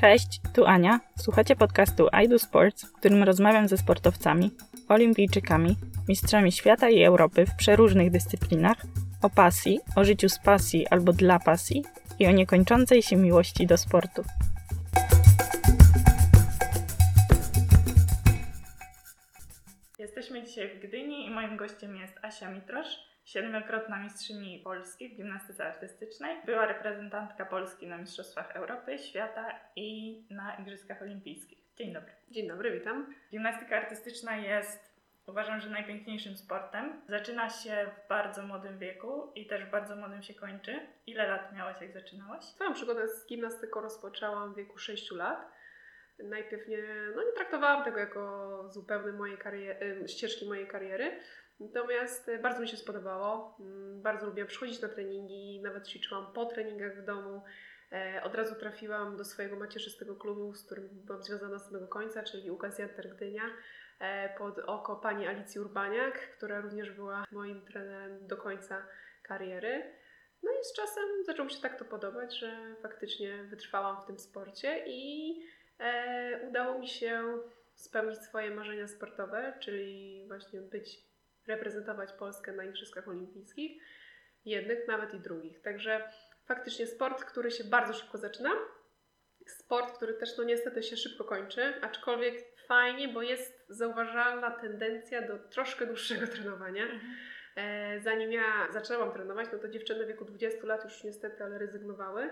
Cześć, tu Ania. Słuchacie podcastu I Do Sports, w którym rozmawiam ze sportowcami, olimpijczykami, mistrzami świata i Europy w przeróżnych dyscyplinach, o pasji, o życiu z pasji albo dla pasji i o niekończącej się miłości do sportu. Gościem jest Asia Mitrosz, siedmiokrotna mistrzyni Polski w gimnastyce artystycznej. Była reprezentantka Polski na Mistrzostwach Europy, Świata i na Igrzyskach Olimpijskich. Dzień dobry. Dzień dobry, witam. Gimnastyka artystyczna jest, uważam, że najpiękniejszym sportem. Zaczyna się w bardzo młodym wieku i też w bardzo młodym się kończy. Ile lat miałaś, jak zaczynałaś? Swoją przygodę z gimnastyką rozpoczęłam w wieku 6 lat. Najpierw nie, no nie traktowałam tego jako zupełnie mojej kariery, ścieżki mojej kariery, Natomiast e, bardzo mi się spodobało. Mm, bardzo lubiłam przychodzić na treningi, nawet ćwiczyłam po treningach w domu. E, od razu trafiłam do swojego macierzystego klubu, z którym byłam związana z samego końca, czyli UKS Janter Gdynia, e, pod oko pani Alicji Urbaniak, która również była moim trenerem do końca kariery. No i z czasem zaczęło mi się tak to podobać, że faktycznie wytrwałam w tym sporcie i e, udało mi się spełnić swoje marzenia sportowe, czyli właśnie być reprezentować Polskę na Igrzyskach Olimpijskich, jednych, nawet i drugich. Także faktycznie sport, który się bardzo szybko zaczyna, sport, który też no niestety się szybko kończy, aczkolwiek fajnie, bo jest zauważalna tendencja do troszkę dłuższego trenowania. Mhm. E, zanim ja zaczęłam trenować, no to dziewczyny w wieku 20 lat już niestety, ale rezygnowały.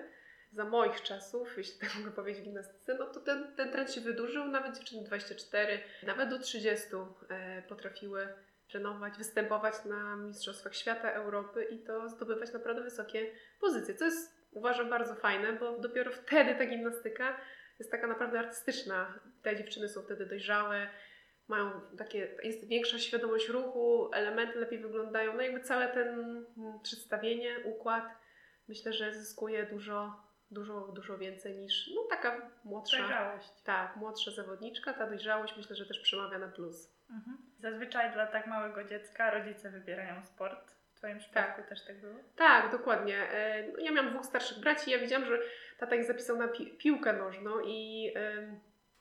Za moich czasów, jeśli tak mogę powiedzieć w gimnastyce, no to ten, ten trend się wydłużył. Nawet dziewczyny 24, nawet do 30 e, potrafiły trenować, występować na Mistrzostwach Świata, Europy i to zdobywać naprawdę wysokie pozycje. Co jest uważam bardzo fajne, bo dopiero wtedy ta gimnastyka jest taka naprawdę artystyczna. Te dziewczyny są wtedy dojrzałe, mają takie, jest większa świadomość ruchu, elementy lepiej wyglądają. No jakby całe ten mm, przedstawienie, układ myślę, że zyskuje dużo, dużo, dużo więcej niż no, taka młodsza. Dojrzałość. Tak, młodsza zawodniczka. Ta dojrzałość myślę, że też przemawia na plus. Mhm. Zazwyczaj dla tak małego dziecka rodzice wybierają sport. W Twoim przypadku tak. też tak było? Tak, dokładnie. E, no, ja miałam dwóch starszych braci i ja widziałam, że tata ich zapisał na pi piłkę nożną i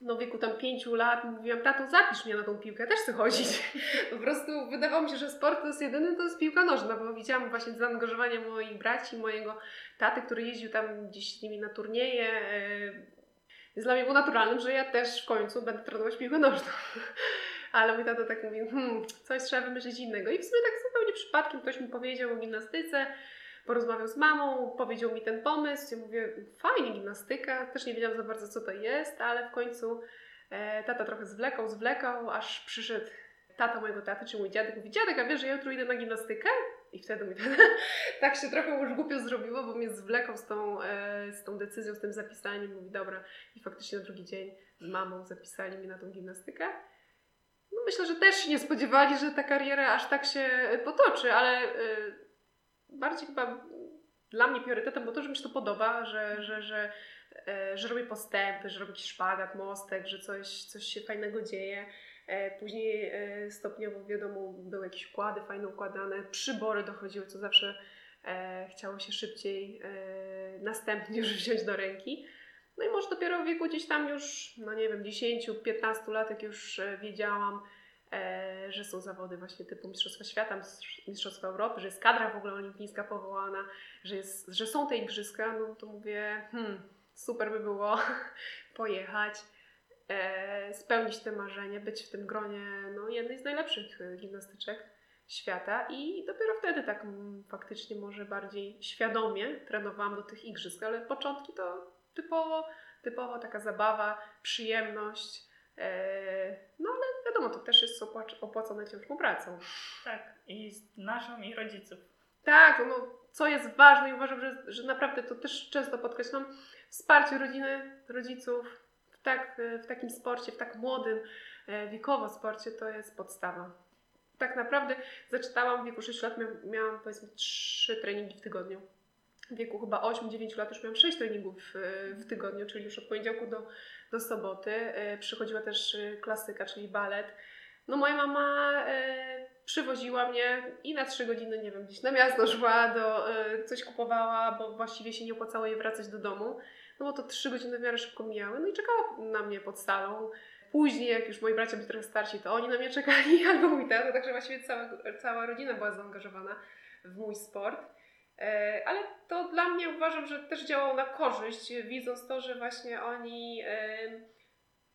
no w wieku tam pięciu lat mówiłam, tato zapisz mnie na tą piłkę, ja też chcę chodzić. po prostu wydawało mi się, że sport to jest jedyny, to jest piłka nożna, bo widziałam właśnie zaangażowanie moich braci, mojego taty, który jeździł tam gdzieś z nimi na turnieje. Jest dla mnie było naturalnym, że ja też w końcu będę trenować piłkę nożną. Ale mój tata tak mówił, hmm, coś trzeba wymyślić innego. I w sumie tak zupełnie przypadkiem ktoś mi powiedział o gimnastyce, porozmawiał z mamą, powiedział mi ten pomysł. Ja mówię, fajnie gimnastyka, też nie wiedziałam za bardzo co to jest, ale w końcu e, tata trochę zwlekał, zwlekał, aż przyszedł tata mojego taty, czy mój dziadek, mówi, dziadek, a wiesz, że ja jutro idę na gimnastykę? I wtedy mi tak się trochę już głupio zrobiło, bo mnie zwlekał z tą, e, z tą decyzją, z tym zapisaniem. Mówi, dobra. I faktycznie na drugi dzień z mamą zapisali mnie na tą gimnastykę no myślę, że też się nie spodziewali, że ta kariera aż tak się potoczy, ale y, bardziej chyba dla mnie priorytetem było to, że mi się to podoba, że, że, że, y, że robię postępy, że robię jakiś szpagat, mostek, że coś, coś się fajnego dzieje. E, później e, stopniowo wiadomo były jakieś układy fajne układane, przybory dochodziły, co zawsze e, chciało się szybciej następnie już wziąć do ręki. No i może dopiero w wieku gdzieś tam już, no nie wiem, 10-15 lat, jak już e, wiedziałam, e, że są zawody właśnie typu Mistrzostwa Świata, Mistrzostwa Europy, że jest kadra w ogóle olimpijska powołana, że, jest, że są te igrzyska, no to mówię, hmm, super by było pojechać, e, spełnić te marzenie, być w tym gronie no, jednej z najlepszych e, gimnastyczek świata i dopiero wtedy tak m, mm, faktycznie może bardziej świadomie trenowałam do tych igrzysk, ale początki to typowo, typowo taka zabawa, przyjemność. E, no ale wiadomo, to też jest opłacone ciężką pracą. Tak, i naszą, i rodziców. Tak, no, co jest ważne i uważam, że, że naprawdę to też często podkreślam, wsparcie rodziny, rodziców w, tak, w takim sporcie, w tak młodym e, wiekowo sporcie to jest podstawa. Tak naprawdę zaczynałam w wieku 6 lat, miałam powiedzmy 3 treningi w tygodniu wieku chyba 8-9 lat już miałam 6 treningów w tygodniu, czyli już od poniedziałku do, do soboty. E, przychodziła też e, klasyka, czyli balet. No moja mama e, przywoziła mnie i na trzy godziny, nie wiem, gdzieś na miasto szła, do, coś kupowała, bo właściwie się nie opłacało jej wracać do domu. No bo to trzy godziny w miarę szybko mijały. No i czekała na mnie pod salą. Później, jak już moi bracia byli trochę starsi, to oni na mnie czekali, albo mój tata, także właściwie cała, cała rodzina była zaangażowana w mój sport. E, ale to dla mnie uważam, że też działało na korzyść, widząc to, że właśnie oni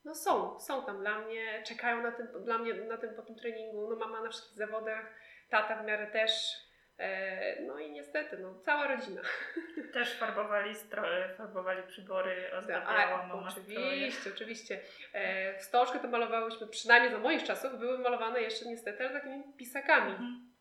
no są, są tam dla mnie, czekają na tym, dla mnie na tym po tym treningu. No mama na wszystkich zawodach, tata w miarę też. E, no i niestety, no, cała rodzina. Też farbowali stroje, farbowali przybory, ozdabiała mama Oczywiście, stroje. oczywiście. E, wstążkę to malowałyśmy, przynajmniej za moich czasów, były malowane jeszcze niestety ale takimi pisakami. Mhm.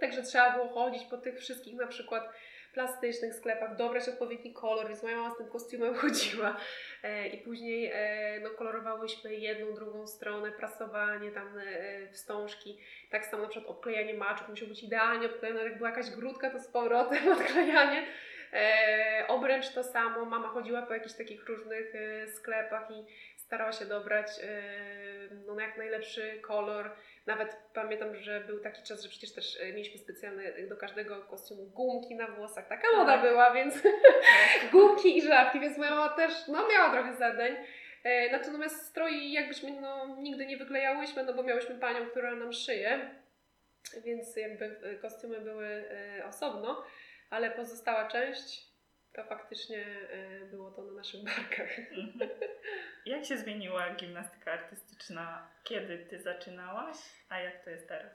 Także trzeba było chodzić po tych wszystkich na przykład plastycznych sklepach, dobrać odpowiedni kolor, więc moja mama z tym kostiumem chodziła. E, I później e, no, kolorowałyśmy jedną, drugą stronę, prasowanie, tam e, wstążki. Tak samo na przykład odklejanie maczów musiał być idealnie odklejone, jak była jakaś grudka, to z powrotem odklejanie. E, obręcz to samo, mama chodziła po jakichś takich różnych e, sklepach i starała się dobrać e, no, jak najlepszy kolor. Nawet pamiętam, że był taki czas, że przecież też e, mieliśmy specjalne do każdego kostiumu gumki na włosach. Taka tak. moda była, więc tak. gumki i żabki, więc moja mama też no, miała trochę zadań. Natomiast stroi jakbyśmy no, nigdy nie wyklejałyśmy, no bo miałyśmy panią, która nam szyje, więc jakby kostiumy były osobno, ale pozostała część to faktycznie e, było to na naszych barkach. Mhm. Jak się zmieniła gimnastyka artystyczna, kiedy Ty zaczynałaś, a jak to jest teraz?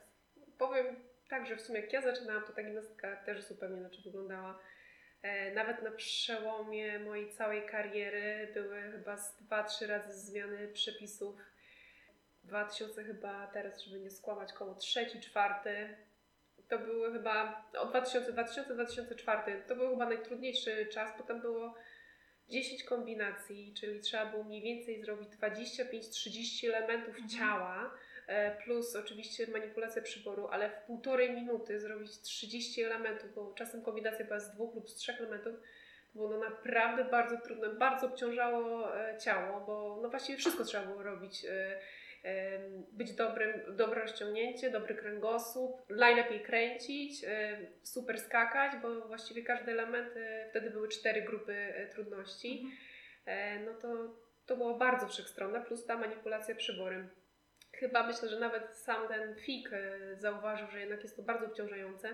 Powiem tak, że w sumie jak ja zaczynałam, to ta gimnastyka też zupełnie inaczej wyglądała. E, nawet na przełomie mojej całej kariery były chyba z dwa, trzy razy zmiany przepisów. 2000 chyba teraz, żeby nie skłamać, koło trzeci, czwarty to były chyba od 2000, 2000, 2004. To był chyba najtrudniejszy czas, bo tam było 10 kombinacji, czyli trzeba było mniej więcej zrobić 25-30 elementów mhm. ciała, e, plus oczywiście manipulacja przyboru, ale w półtorej minuty zrobić 30 elementów, bo czasem kombinacja była z dwóch lub z trzech elementów, było no naprawdę bardzo trudne, bardzo obciążało e, ciało, bo no właściwie wszystko trzeba było robić e, być dobrym, dobre rozciągnięcie, dobry kręgosłup, najlepiej kręcić, super skakać, bo właściwie każdy element, e, wtedy były cztery grupy e, trudności, mhm. E, no to, to było bardzo wszechstronne, plus ta manipulacja przyborem. Chyba myślę, że nawet sam ten FIK zauważył, że jednak jest to bardzo obciążające.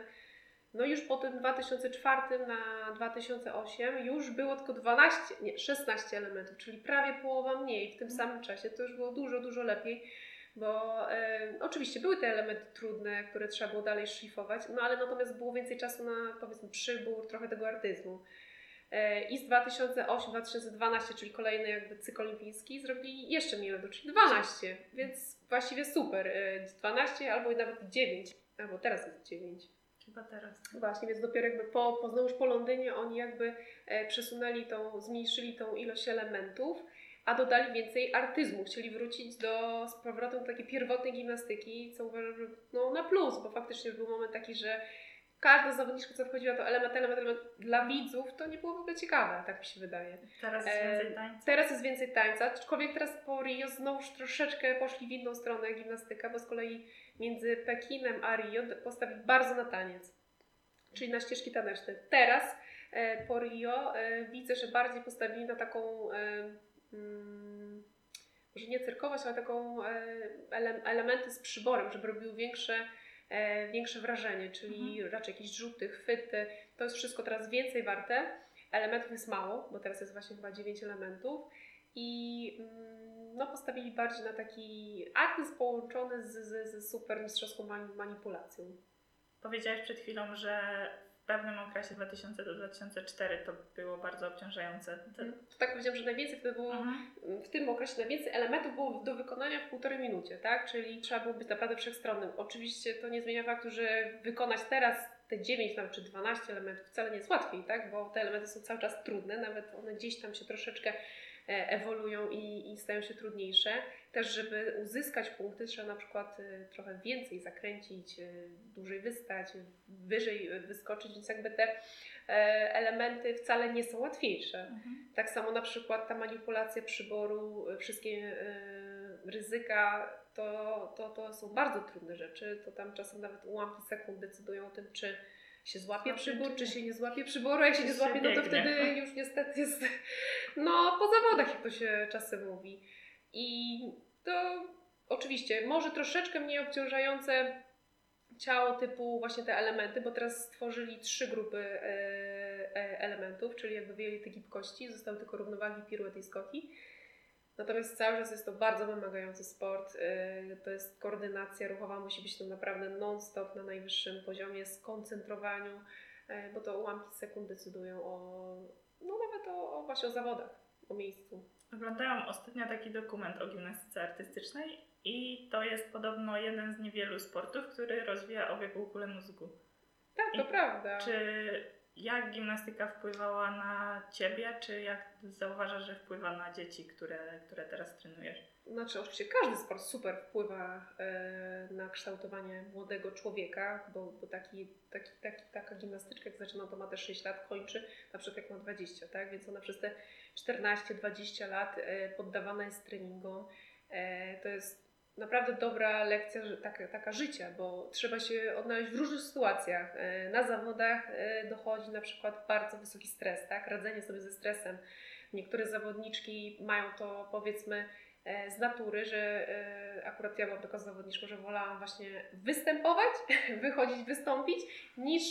No już po tym 2004 na 2008 już było tylko 12, nie, 16 elementów, czyli prawie połowa mniej w tym samym czasie. To już było dużo, dużo lepiej, bo e, oczywiście były te elementy trudne, które trzeba było dalej szlifować, no ale natomiast było więcej czasu na powiedzmy przybór, trochę tego artyzmu. E, I z 2008-2012, czyli kolejny jakby cykl olimpijski, zrobili jeszcze mniej elementów, czyli 12, więc właściwie super. 12 e, albo nawet 9, albo teraz jest 9. Chyba teraz. Właśnie, więc dopiero jakby po, po, już po Londynie oni jakby e, przesunęli tą, zmniejszyli tą ilość elementów, a dodali więcej artyzmu. Chcieli wrócić do, z powrotem do takiej pierwotnej gimnastyki, co uważam, że no, na plus, bo faktycznie był moment taki, że każda zawodniczka, co wchodziła, to element, element, element dla widzów, to nie było w ogóle ciekawe, tak mi się wydaje. Teraz jest więcej tańca. Teraz jest więcej tańca, aczkolwiek teraz po Rio znowuż troszeczkę poszli w inną stronę gimnastyka, bo z kolei między Pekinem a Rio postawili bardzo na taniec, czyli na ścieżki taneczne. Teraz e, po Rio e, widzę, że bardziej postawili na taką e, mm, może nie cyrkowość, ale taką ele elementy z przyborem, żeby robiły większe, większe wrażenie, czyli mhm. raczej jakieś rzuty, chwyty. To jest wszystko teraz więcej warte. Elementów jest mało, bo teraz jest właśnie chyba 9 elementów. I mm, no, postawili bardziej na taki artyzm połączony z, z, z super mistrzowską manipulacją. Powiedziałaś przed chwilą, że w pewnym okresie 2000 do 2004 to było bardzo obciążające. To... Mhm. To tak powiedziałam, że najwięcej wtedy było, w tym okresie najwięcej elementów było do wykonania w półtorej minucie, tak? Czyli trzeba było być naprawdę wszechstronnym. Oczywiście to nie zmienia faktu, że wykonać teraz te 9 nawet czy 12 elementów wcale nie jest łatwiej, tak? Bo te elementy są cały czas trudne, nawet one gdzieś tam się troszeczkę ewoluują i, i stają się trudniejsze. Też, żeby uzyskać punkty, trzeba na przykład e, trochę więcej zakręcić, e, dłużej wystać, wyżej wyskoczyć, więc jakby te elementy wcale nie są łatwiejsze. Mhm. Tak samo na przykład ta manipulacja przyboru, wszystkie ryzyka to, to, to są bardzo trudne rzeczy. To tam czasem nawet ułamki sekund decydują o tym, czy się złapie przybór, czy się nie złapie przyboru. Jak się nie złapie, no to wtedy już niestety jest no po zawodach, jak to się czasem mówi. I to oczywiście może troszeczkę mniej obciążające ciało typu właśnie te elementy, bo teraz stworzyli trzy grupy e, e, elementów, czyli jakby wyjęli te gibkości, zostały tylko równowagi, piruety i skoki. Natomiast cały czas jest to bardzo wymagający sport. E, to jest koordynacja ruchowa, musi być to naprawdę non-stop na najwyższym poziomie, skoncentrowaniu, bo to ułamki sekund decydują o, no nawet o, o właśnie o zawodach, o miejscu. Oglądałam ostatnio taki dokument o gimnastyce artystycznej i to jest podobno jeden z niewielu sportów, który rozwija obie półkule mózgu. Tak, to I prawda. Czy jak gimnastyka wpływała na ciebie, czy jak zauważasz, że wpływa na dzieci, które, które teraz trenujesz? Znaczy, oczywiście każdy sport super wpływa e, na kształtowanie młodego człowieka, bo, bo taki, taki, taki, taka gimnastyczka, jak zaczyna, to ma też 6 lat, kończy na przykład jak ma 20, tak? Więc ona przez te 14-20 lat e, poddawana jest treningom. E, to jest naprawdę dobra lekcja, taka, taka życia, bo trzeba się odnaleźć w różnych sytuacjach. E, na zawodach dochodzi na przykład bardzo wysoki stres, tak? Radzenie sobie ze stresem. Niektóre zawodniczki mają to powiedzmy z natury, że akurat ja byłam taką zawodniczką, że wolałam właśnie występować, wychodzić, wystąpić, niż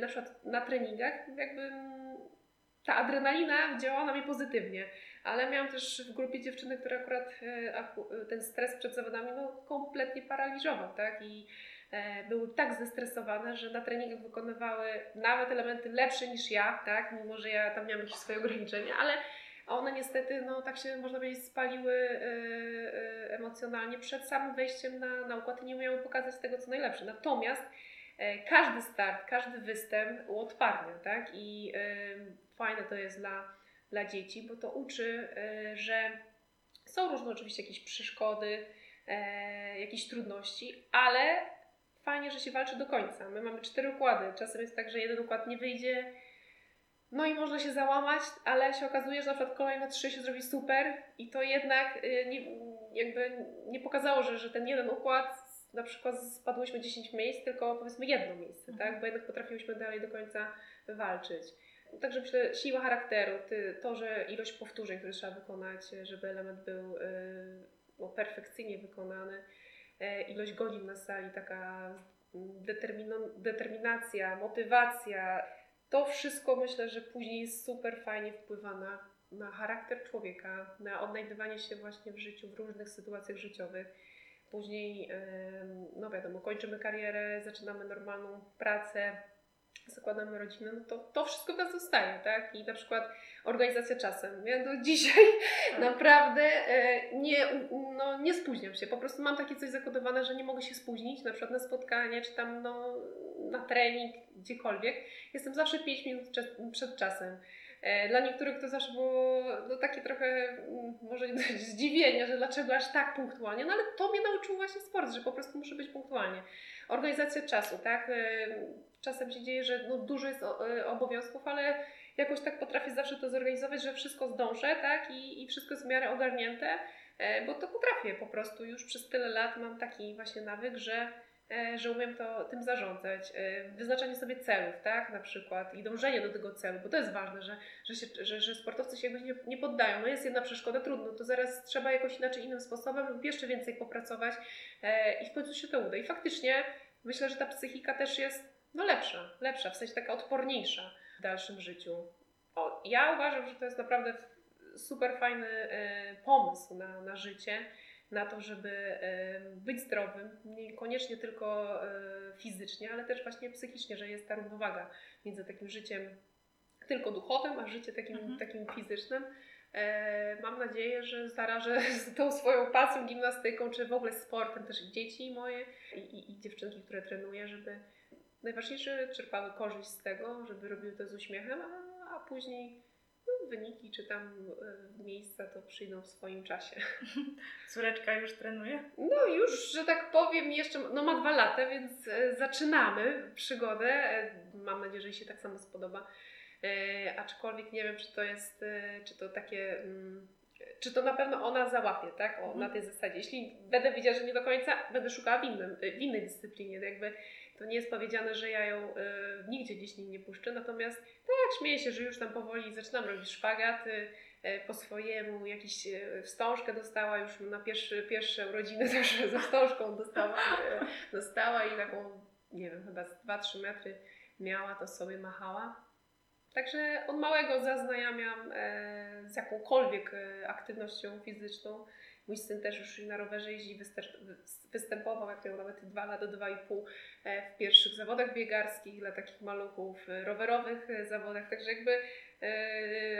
na przykład na treningach jakby ta adrenalina działała na mnie pozytywnie, ale miałam też w grupie dziewczyny, które akurat e, e, ten stres przed zawodami no, kompletnie paraliżował, tak? I e, były tak zestresowane, że na treningach wykonywały nawet elementy lepsze niż ja, tak? Mimo, że ja tam miałam jakieś swoje ograniczenia, ale one niestety, no tak się można powiedzieć, spaliły emocjonalnie przed samym wejściem na, na układ i nie umiały pokazać tego, co najlepsze. Natomiast każdy start, każdy występ uodparnia, tak? I fajne to jest dla, dla dzieci, bo to uczy, e, że są różne oczywiście jakieś przeszkody, e, jakieś trudności, ale fajnie, że się walczy do końca. My mamy cztery układy. Czasem jest tak, że jeden układ nie wyjdzie, no i można się załamać, ale się okazuje, że na przykład kolejne trzy się zrobi super i to jednak e, nie, jakby nie pokazało, że, że ten jeden układ na przykład spadłyśmy 10 miejsc, tylko powiedzmy jedno miejsce, tak? Bo jednak potrafiłyśmy dalej do końca walczyć. Także myślę, siła charakteru, to, że ilość powtórzeń, które trzeba wykonać, żeby element był y, no, perfekcyjnie wykonany, e, ilość godzin na sali, taka determinacja, motywacja, to wszystko myślę, że później super fajnie wpływa na, na charakter człowieka, na odnajdywanie się właśnie w życiu, w różnych sytuacjach życiowych. Później, no wiadomo, kończymy karierę, zaczynamy normalną pracę, zakładamy rodzinę, no to to wszystko nas zostaje, tak? I na przykład organizacja czasem. Ja do dzisiaj tak. naprawdę e, nie, no, nie spóźniam się. Po prostu mam takie coś zakodowane, że nie mogę się spóźnić, na przykład na spotkanie, czy tam no, na trening, gdziekolwiek. Jestem zawsze 5 minut przed czasem. E, dla niektórych to zawsze było no, takie trochę mm, może zdziwienie, że dlaczego aż tak punktualnie, no ale to mnie nauczyło właśnie sport, że po prostu muszę być punktualnie. Organizacja czasu, tak? E, czasem się dzieje, że no, dużo jest e, obowiązków, ale jakoś tak potrafię zawsze to zorganizować, że wszystko zdążę, tak? I, i wszystko jest w miarę ogarnięte, bo to potrafię po prostu. Już przez tyle lat mam taki właśnie nawyk, że E, że umiem to tym zarządzać. E, wyznaczanie sobie celów, tak, na przykład i dążenie do tego celu, bo to jest ważne, że, że, się, że, że sportowcy się jakby nie, nie poddają. No jest jedna przeszkoda, trudno, to zaraz trzeba jakoś inaczej, innym sposobem lub jeszcze więcej popracować e, i w końcu się to uda. I faktycznie myślę, że ta psychika też jest no lepsza, lepsza, w sensie taka odporniejsza w dalszym życiu. O, ja uważam, że to jest naprawdę super fajny pomysł na, na życie na to, żeby być zdrowym, niekoniecznie tylko e, fizycznie, ale też właśnie psychicznie, że jest ta równowaga między takim życiem tylko duchowym, a życiem takim, mhm. takim fizycznym. E, mam nadzieję, że zarażę z tą swoją pasją, gimnastyką, czy w ogóle sportem też i dzieci moje i, i, i dziewczynki, które trenuję, żeby najważniejsze czerpały korzyść z tego, żeby robiły to z uśmiechem, a, a później no, wyniki czy tam e, miejsca to przyjdą w swoim czasie. Córeczka już trenuje? No już, że tak powiem, jeszcze no ma dwa lata, więc e, zaczynamy przygodę. E, mam nadzieję, że jej się tak samo spodoba. aczkolwiek nie wiem, czy to jest, czy to takie mm, czy to na pewno ona załapie, tak? O, na tej zasadzie. Jeśli będę wiedziała, że nie do końca, będę szukała w, innym, w innej dyscyplinie. Jakby to nie jest powiedziane, że ja ją y, nigdzie gdzieś nie, puszczę, natomiast tak, śmieję się, że już tam powoli zaczynam robić szpagat y, po swojemu, jakiś y, wstążkę dostała już na pierwszy, pierwsze urodziny też ze wstążką dostała, y, dostała i taką, nie wiem, chyba 2-3 metry miała, to sobie machała. Także od małego zaznajamiam e, z jakąkolwiek e, aktywnością fizyczną. Mój syn też już na rowerze jeździ, występował, jak miał nawet 2 lata, 2,5 e, w pierwszych zawodach biegarskich dla takich maluchów, rowerowych zawodach. Także jakby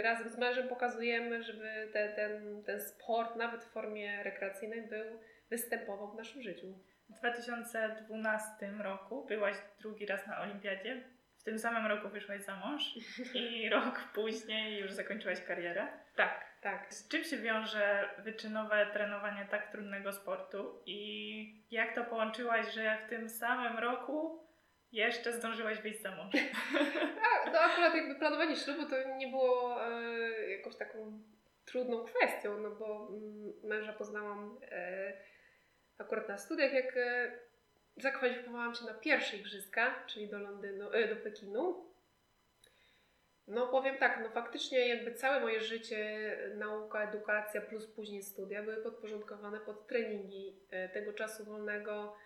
razem z mężem pokazujemy, żeby te, ten, ten sport, nawet w formie rekreacyjnej, był, występował w naszym życiu. W 2012 roku byłaś drugi raz na Olimpiadzie. W tym samym roku wyszłaś za mąż i rok później już zakończyłaś karierę. Tak, tak. Z czym się wiąże wyczynowe trenowanie tak trudnego sportu i jak to połączyłaś, że w tym samym roku jeszcze zdążyłaś wyjść za mąż? A, no akurat jakby planowanie ślubu to nie było e, jakąś taką trudną kwestią, no bo mm, męża poznałam e, akurat na studiach, jak e, zakwalifikowałam się na pierwsze igrzyska, czyli do Londynu, e, do Pekinu. No powiem tak, no faktycznie jakby całe moje życie, nauka, edukacja plus później studia były podporządkowane pod treningi e, tego czasu wolnego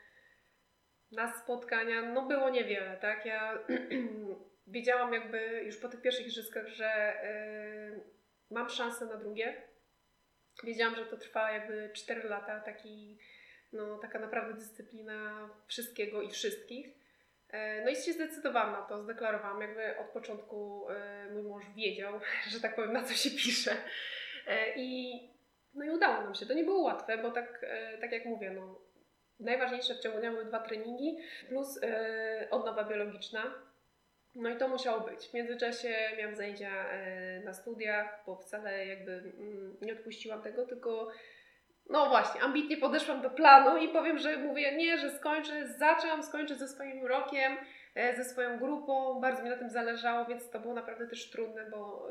na spotkania, no było niewiele, tak? Ja wiedziałam jakby już po tych pierwszych igrzyskach, że yy, mam szansę na drugie. Wiedziałam, że to trwa jakby 4 lata, taki no, taka naprawdę dyscyplina wszystkiego i wszystkich. E, no i się zdecydowałam na to, zdeklarowałam, jakby od początku e, mój mąż wiedział, że tak powiem, na co się pisze. E, I, no i udało nam się. To nie było łatwe, bo tak, tak jak mówię, no, najważniejsze w ciągu dnia były dwa treningi plus odnowa biologiczna. No i to musiało być. W międzyczasie miałam zajęcia na studiach, bo wcale jakby mm, nie odpuściłam tego, tylko no właśnie, ambitnie podeszłam do planu i powiem, że mówię nie, że skończę, zaczęłam, skończę ze swoim rokiem, e, ze swoją grupą, bardzo mi na tym zależało, więc to było naprawdę też trudne, bo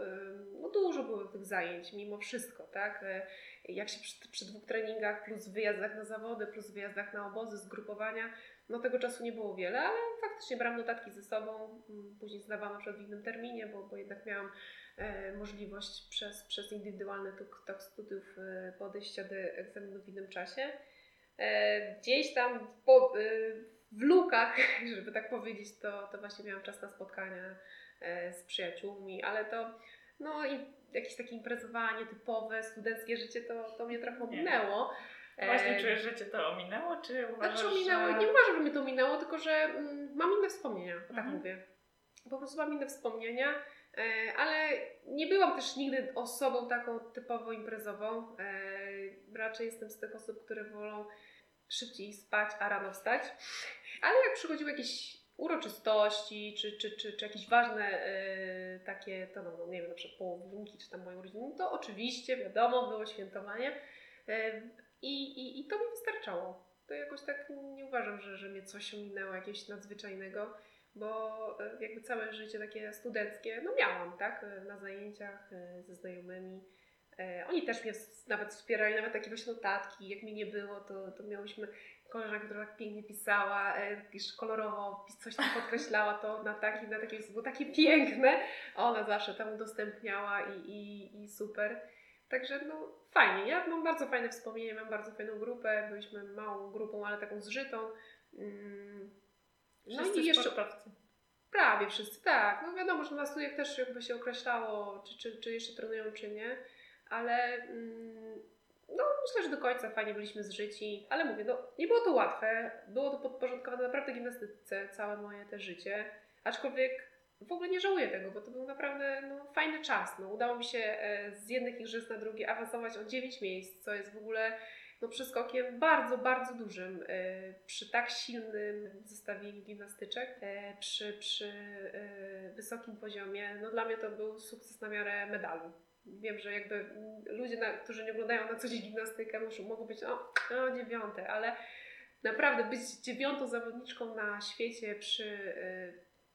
no, dużo było tych zajęć mimo wszystko, tak? E, jak się przy, przy dwóch treningach, plus wyjazdach na zawody, plus wyjazdach na obozy, zgrupowania, no tego czasu nie było wiele, ale faktycznie brałam notatki ze sobą, później zdawałam na przykład w innym terminie, bo, bo jednak miałam możliwość przez, przez indywidualny tok, studiów e, podejścia do egzaminu w innym czasie. E, gdzieś tam po, w lukach, żeby tak powiedzieć, to, to właśnie miałam czas na spotkania z przyjaciółmi, ale to no i jakieś takie imprezowanie typowe, studenckie życie, to, to mnie trochę ominęło. Właśnie czujesz, że Cię to ominęło, czy uważasz, znaczy ominęło, że... nie uważam, że mnie to ominęło, tylko że mm, mam inne wspomnienia, tak mhm. mówię. Po prostu mam inne wspomnienia E, ale nie byłam też nigdy osobą taką typowo imprezową. E, raczej jestem z tych osób, które wolą szybciej spać, a rano wstać. Ale jak przychodziły jakieś uroczystości, czy, czy, czy, czy jakieś ważne e, takie, to no, no, nie wiem, na przykład połowinki, czy tam moje urodziny, to oczywiście, wiadomo, było świętowanie. I, i, I to mi wystarczało. To jakoś tak nie uważam, że, że mnie coś ominęło jakiegoś nadzwyczajnego bo e, jakby całe życie takie studenckie, no miałam, tak, e, na zajęciach e, ze znajomymi. Oni też mnie nawet wspierali, nawet takie właśnie notatki, jak mi nie było, to, to miałyśmy koleżankę, która tak pięknie pisała, jeszcze kolorowo coś tam podkreślała, to na takim, na takim, było takie piękne, ona zawsze tam udostępniała i, i, i super. Także no fajnie, ja mam bardzo fajne wspomnienie, mam bardzo fajną grupę, byliśmy małą grupą, ale taką zżytą. Mm, no wszyscy i jeszcze sportowcy. Prawie wszyscy, tak. No wiadomo, że na studiach też jakby się określało, czy, czy, czy jeszcze trenują, czy nie, ale mm, no myślę, że do końca fajnie byliśmy zżyci, ale mówię, no nie było to łatwe, było to podporządkowane naprawdę gimnastyce całe moje te życie, aczkolwiek w ogóle nie żałuję tego, bo to był naprawdę no, fajny czas. No, udało mi się e, z jednych igrzysk na drugie awansować o 9 miejsc, co jest w ogóle no, przeskokiem bardzo, bardzo dużym e, przy tak silnym zestawieniu gimnastyczek, e, przy, przy e, wysokim poziomie. No, dla mnie to był sukces na miarę medalu. Wiem, że jakby ludzie, którzy nie oglądają na co dzień gimnastykę, muszą, mogą być o, o dziewiąte, ale naprawdę być dziewiątą zawodniczką na świecie przy,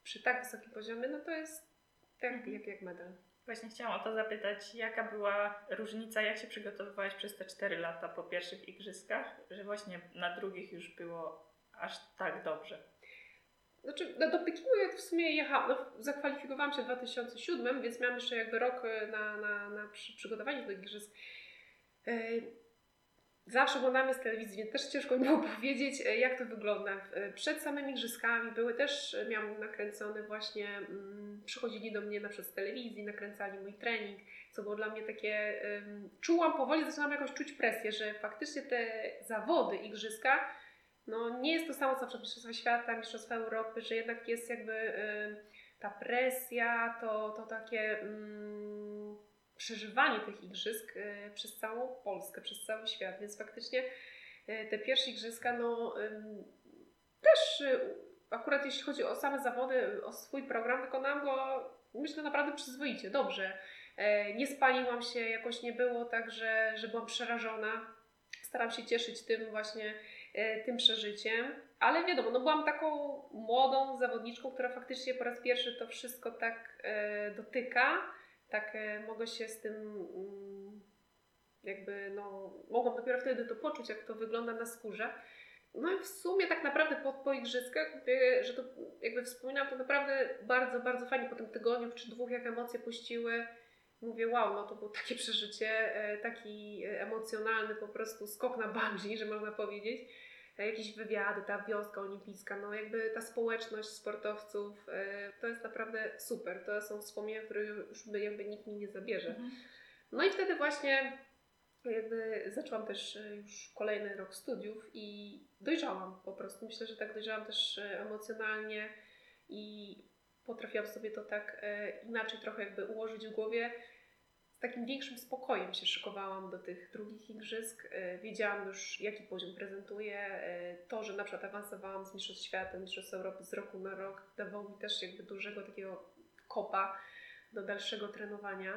przy tak wysokim poziomie, no to jest tak, jak, jak medal. Właśnie chciałam o to zapytać, jaka była różnica, jak się przygotowywałeś przez te 4 lata po pierwszych igrzyskach, że właśnie na drugich już było aż tak dobrze? Znaczy, no do Pekinu ja w sumie jechałam, no, zakwalifikowałam się w 2007, więc miałam jeszcze jakby rok e, na, na, na przy, przygotowanie do igrzysk. E, zawsze oglądamy z telewizji, więc też ciężko mi było powiedzieć, e, jak to wygląda. Przed samymi igrzyskami były też, miałam nakręcone właśnie, mm, przychodzili do mnie na przykład z telewizji, nakręcali mój trening, co było dla mnie takie, czułam powoli, zaczynam jakoś czuć presję, że faktycznie te zawody, igrzyska, no nie jest to samo co przed Mistrzostwa Świata, Mistrzostwa Europy, że jednak jest jakby ta presja, to, to takie y, przeżywanie tych igrzysk y, przez całą Polskę, przez cały świat, więc faktycznie y, te pierwsze igrzyska, no też y, akurat jeśli chodzi o same zawody, o swój program, wykonałam go myślę naprawdę przyzwoicie, dobrze. E, nie spaliłam się, jakoś nie było tak, że, że byłam przerażona. Staram się cieszyć tym właśnie E, tym przeżyciem. Ale wiadomo, no byłam taką młodą zawodniczką, która faktycznie po raz pierwszy to wszystko tak e, dotyka. Tak e, mogę się z tym mm, jakby, no, mogłam dopiero wtedy to poczuć, jak to wygląda na skórze. No i w sumie tak naprawdę po, po igrzyskach, mówię, że to jakby wspominam, to naprawdę bardzo, bardzo fajnie po tym tygodniu czy dwóch, jak emocje puściły. Mówię, wow, no to było takie przeżycie, taki emocjonalny po prostu skok na bungee, że można powiedzieć jakieś wywiady, ta wioska olimpijska, no jakby ta społeczność sportowców, e, to jest naprawdę super. To są wspomnienia, które już by jakby nikt mi nie zabierze. Mhm. No i wtedy właśnie jakby zaczęłam też e, już kolejny rok studiów i dojrzałam po prostu. Myślę, że tak dojrzałam też e, emocjonalnie i potrafiłam sobie to tak inaczej trochę jakby ułożyć w głowie, takim większym spokojem się szykowałam do tych drugich igrzysk. E, wiedziałam już, jaki poziom prezentuję. E, to, że na przykład awansowałam z Mistrzostw Świata, Mistrzostw Europy z roku na rok, dawało mi też jakby dużego takiego kopa do dalszego trenowania.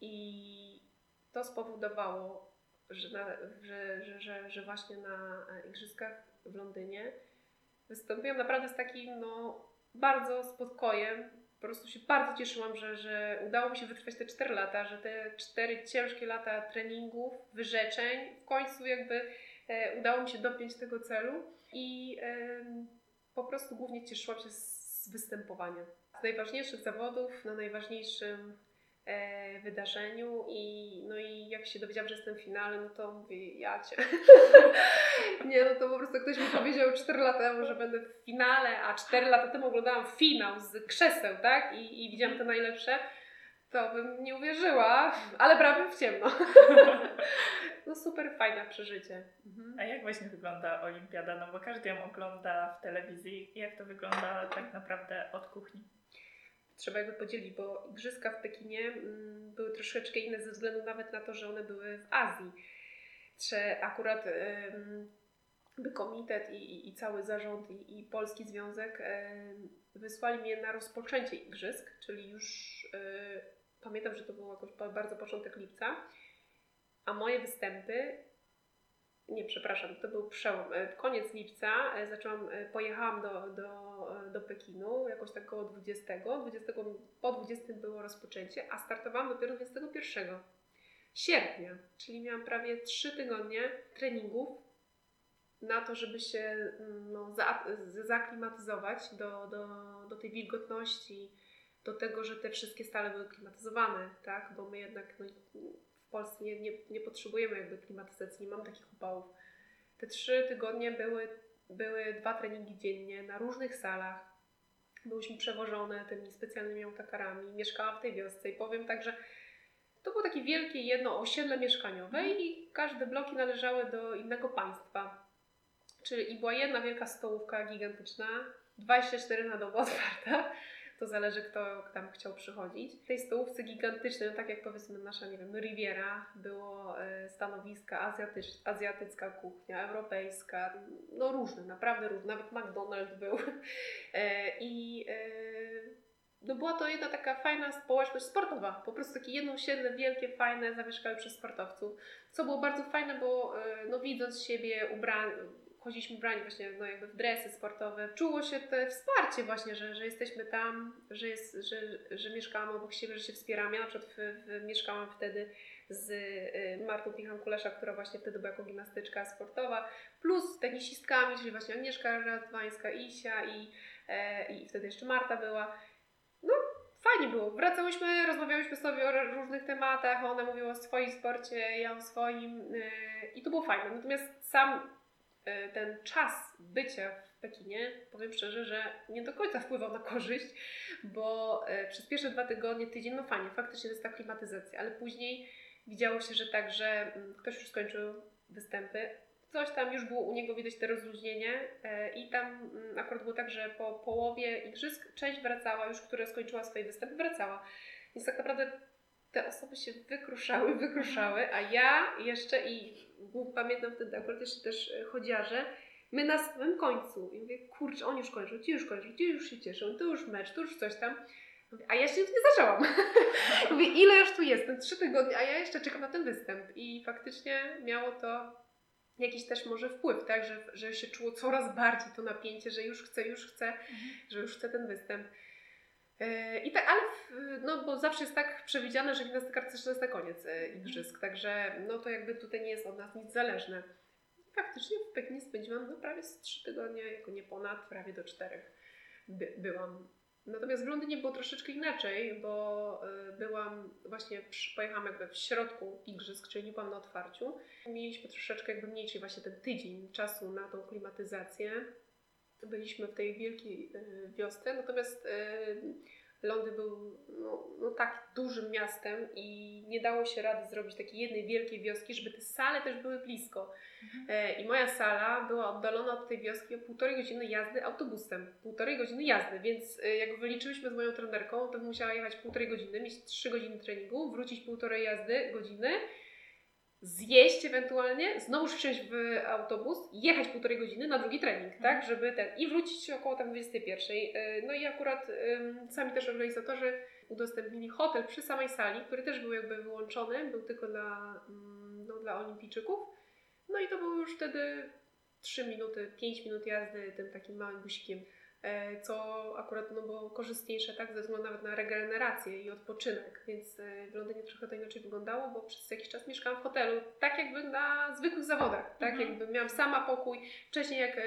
I to spowodowało, że, na, że, że, że, że właśnie na igrzyskach w Londynie wystąpiłam naprawdę z takim no, bardzo spokojem, po prostu się bardzo cieszyłam, że, że udało mi się wytrwać te 4 lata, że te 4 ciężkie lata treningów, wyrzeczeń, w końcu jakby e, udało mi się dopiąć tego celu i e, po prostu głównie cieszyłam się z występowania. Z najważniejszych zawodów na najważniejszym wydarzeniu i no i jak się dowiedziałam, że jestem w finale, no to mówię, ja cię. nie, no to po prostu ktoś mi powiedział 4 lata temu, że będę w finale, a 4 lata temu oglądałam finał z krzeseł, tak? I, i widziałam te najlepsze, to bym nie uwierzyła, ale brałabym w ciemno. no super fajne przeżycie. Mhm. A jak właśnie wygląda olimpiada? No bo każdy ją ogląda w telewizji. Jak to wygląda tak naprawdę od kuchni? Trzeba jakby podzielić, bo igrzyska w Pekinie mm, były troszeczkę inne ze względu nawet na to, że one były w Azji. Czy akurat by komitet i, i, cały zarząd i, i Polski Związek wysłali mnie na rozpoczęcie igrzysk, czyli już e, pamiętam, że to był jakoś bardzo początek lipca, a moje występy nie, przepraszam, to był przełom, e, koniec lipca, e, zaczęłam, pojechałam do, do do Pekinu, jakoś tak około 20, 20. Po 20 było rozpoczęcie, a startowałam dopiero 21 sierpnia, czyli miałam prawie 3 tygodnie treningów na to, żeby się mm, no, za, zaklimatyzować do, do, do tej wilgotności, do tego, że te wszystkie stale były klimatyzowane, tak? Bo my jednak no, w Polsce nie, nie, nie potrzebujemy jakby klimatyzacji, nie mam takich upałów. Te trzy tygodnie były były dwa treningi dziennie na różnych salach. Byłyśmy przewożone tymi specjalnymi autokarami. Mieszkałam w tej wiosce i powiem tak, że to było takie wielkie jedno osiedle mieszkaniowe mhm. i każde bloki należały do innego państwa. Czyli i była jedna wielka stołówka gigantyczna, 24 na dobę otwarta to zależy, kto tam chciał przychodzić. W tej stołówce gigantycznej, no tak jak powiedzmy nasza, nie wiem, Riviera, było e, stanowiska azjatycz, azjatycka kuchnia, europejska, no różne, naprawdę różne, nawet McDonald's był. E, I e, no była to jedna taka fajna społeczność sportowa, po prostu takie jedno osiedle wielkie, fajne, zamieszkałe przez sportowców, co było bardzo fajne, bo no widząc siebie ubrane, chodziliśmy brani właśnie no jakby w dresy sportowe. Czuło się te wsparcie właśnie, że, że jesteśmy tam, że, jest, że, że mieszkamy obok siebie, że się wspieramy. Ja na przykład w, w, mieszkałam wtedy z y, Martą Pichan-Kulesza, która właśnie wtedy była jako gimnastyczka sportowa, plus tenisistkami, czyli właśnie Agnieszka Radwańska, Isia i, e, i wtedy jeszcze Marta była. No, fajnie było. Wracałyśmy, rozmawiałyśmy sobie o różnych tematach, ona mówiła o swoim sporcie, ja o swoim y, i to było fajne. Natomiast sam ten czas bycia w Pekinie, powiem szczerze, że nie do końca wpływał na korzyść, bo przez pierwsze dwa tygodnie, tydzień, no fajnie, faktycznie to jest ta klimatyzacja, ale później widziało się, że tak, że mm, ktoś już skończył występy, coś tam już było u niego widać te rozluźnienie e, i tam mm, akurat było tak, że po połowie igrzysk część wracała już, która skończyła swoje występy, wracała. Więc tak naprawdę te osoby się wykruszały, wykruszały, a ja jeszcze i pamiętam wtedy akurat jeszcze też e, chodziarze, my na samym końcu i mówię, kurczę, oni już kończą, ci już kończą, ci już się cieszą, to już mecz, to już coś tam. A ja się nie zaczęłam. Mówię, ile już tu jestem? Trzy tygodnie, a ja jeszcze czekam na ten występ. I faktycznie miało to jakiś też może wpływ, tak? Że, że się czuło coraz bardziej to napięcie, że już chcę, już chcę, mhm. że już chcę ten występ. E, I tak, ale no bo zawsze jest tak przewidziane, że gimnastyka artystyczna jest na koniec e, mhm. igrzysk, także no to jakby tutaj nie jest od nas nic zależne. Faktycznie w Pekinie spędziłam no prawie z trzy tygodnie, jako nie ponad, prawie do czterech by, byłam. Natomiast w Londynie było troszeczkę inaczej, bo y, byłam właśnie, pojechałam jakby w środku igrzysk, czyli nie byłam na otwarciu. Mieliśmy troszeczkę jakby mniejszy właśnie ten tydzień czasu na tą klimatyzację. Byliśmy w tej wielkiej y, wiosce, natomiast y, Londyn był no, no, tak dużym miastem i nie dało się rady zrobić takiej jednej wielkiej wioski, żeby te sale też były blisko. Mhm. E, I moja sala była oddalona od tej wioski o półtorej godziny jazdy autobusem. Półtorej godziny jazdy, więc e, jak wyliczyłyśmy z moją trenerką, to musiała jechać półtorej godziny, mieć trzy godziny treningu, wrócić półtorej jazdy godziny zjeść ewentualnie, znowu wsiąść w autobus, jechać półtorej godziny na drugi trening, tak, mhm. żeby ten, i wrócić około tam 21. E, no i akurat sami też organizatorzy udostępnili hotel przy samej sali, który też był jakby wyłączony, był tylko dla, mm, no, dla olimpijczyków. No i to było już wtedy 3 minuty, 5 minut jazdy tym takim małym busikiem E, co akurat no, było korzystniejsze tak, ze względu nawet na regenerację i odpoczynek, więc e, w Londynie trochę to inaczej wyglądało, bo przez jakiś czas mieszkałam w hotelu, tak jakby na zwykłych zawodach, tak mhm. jakby miałam sama pokój, wcześniej jak e,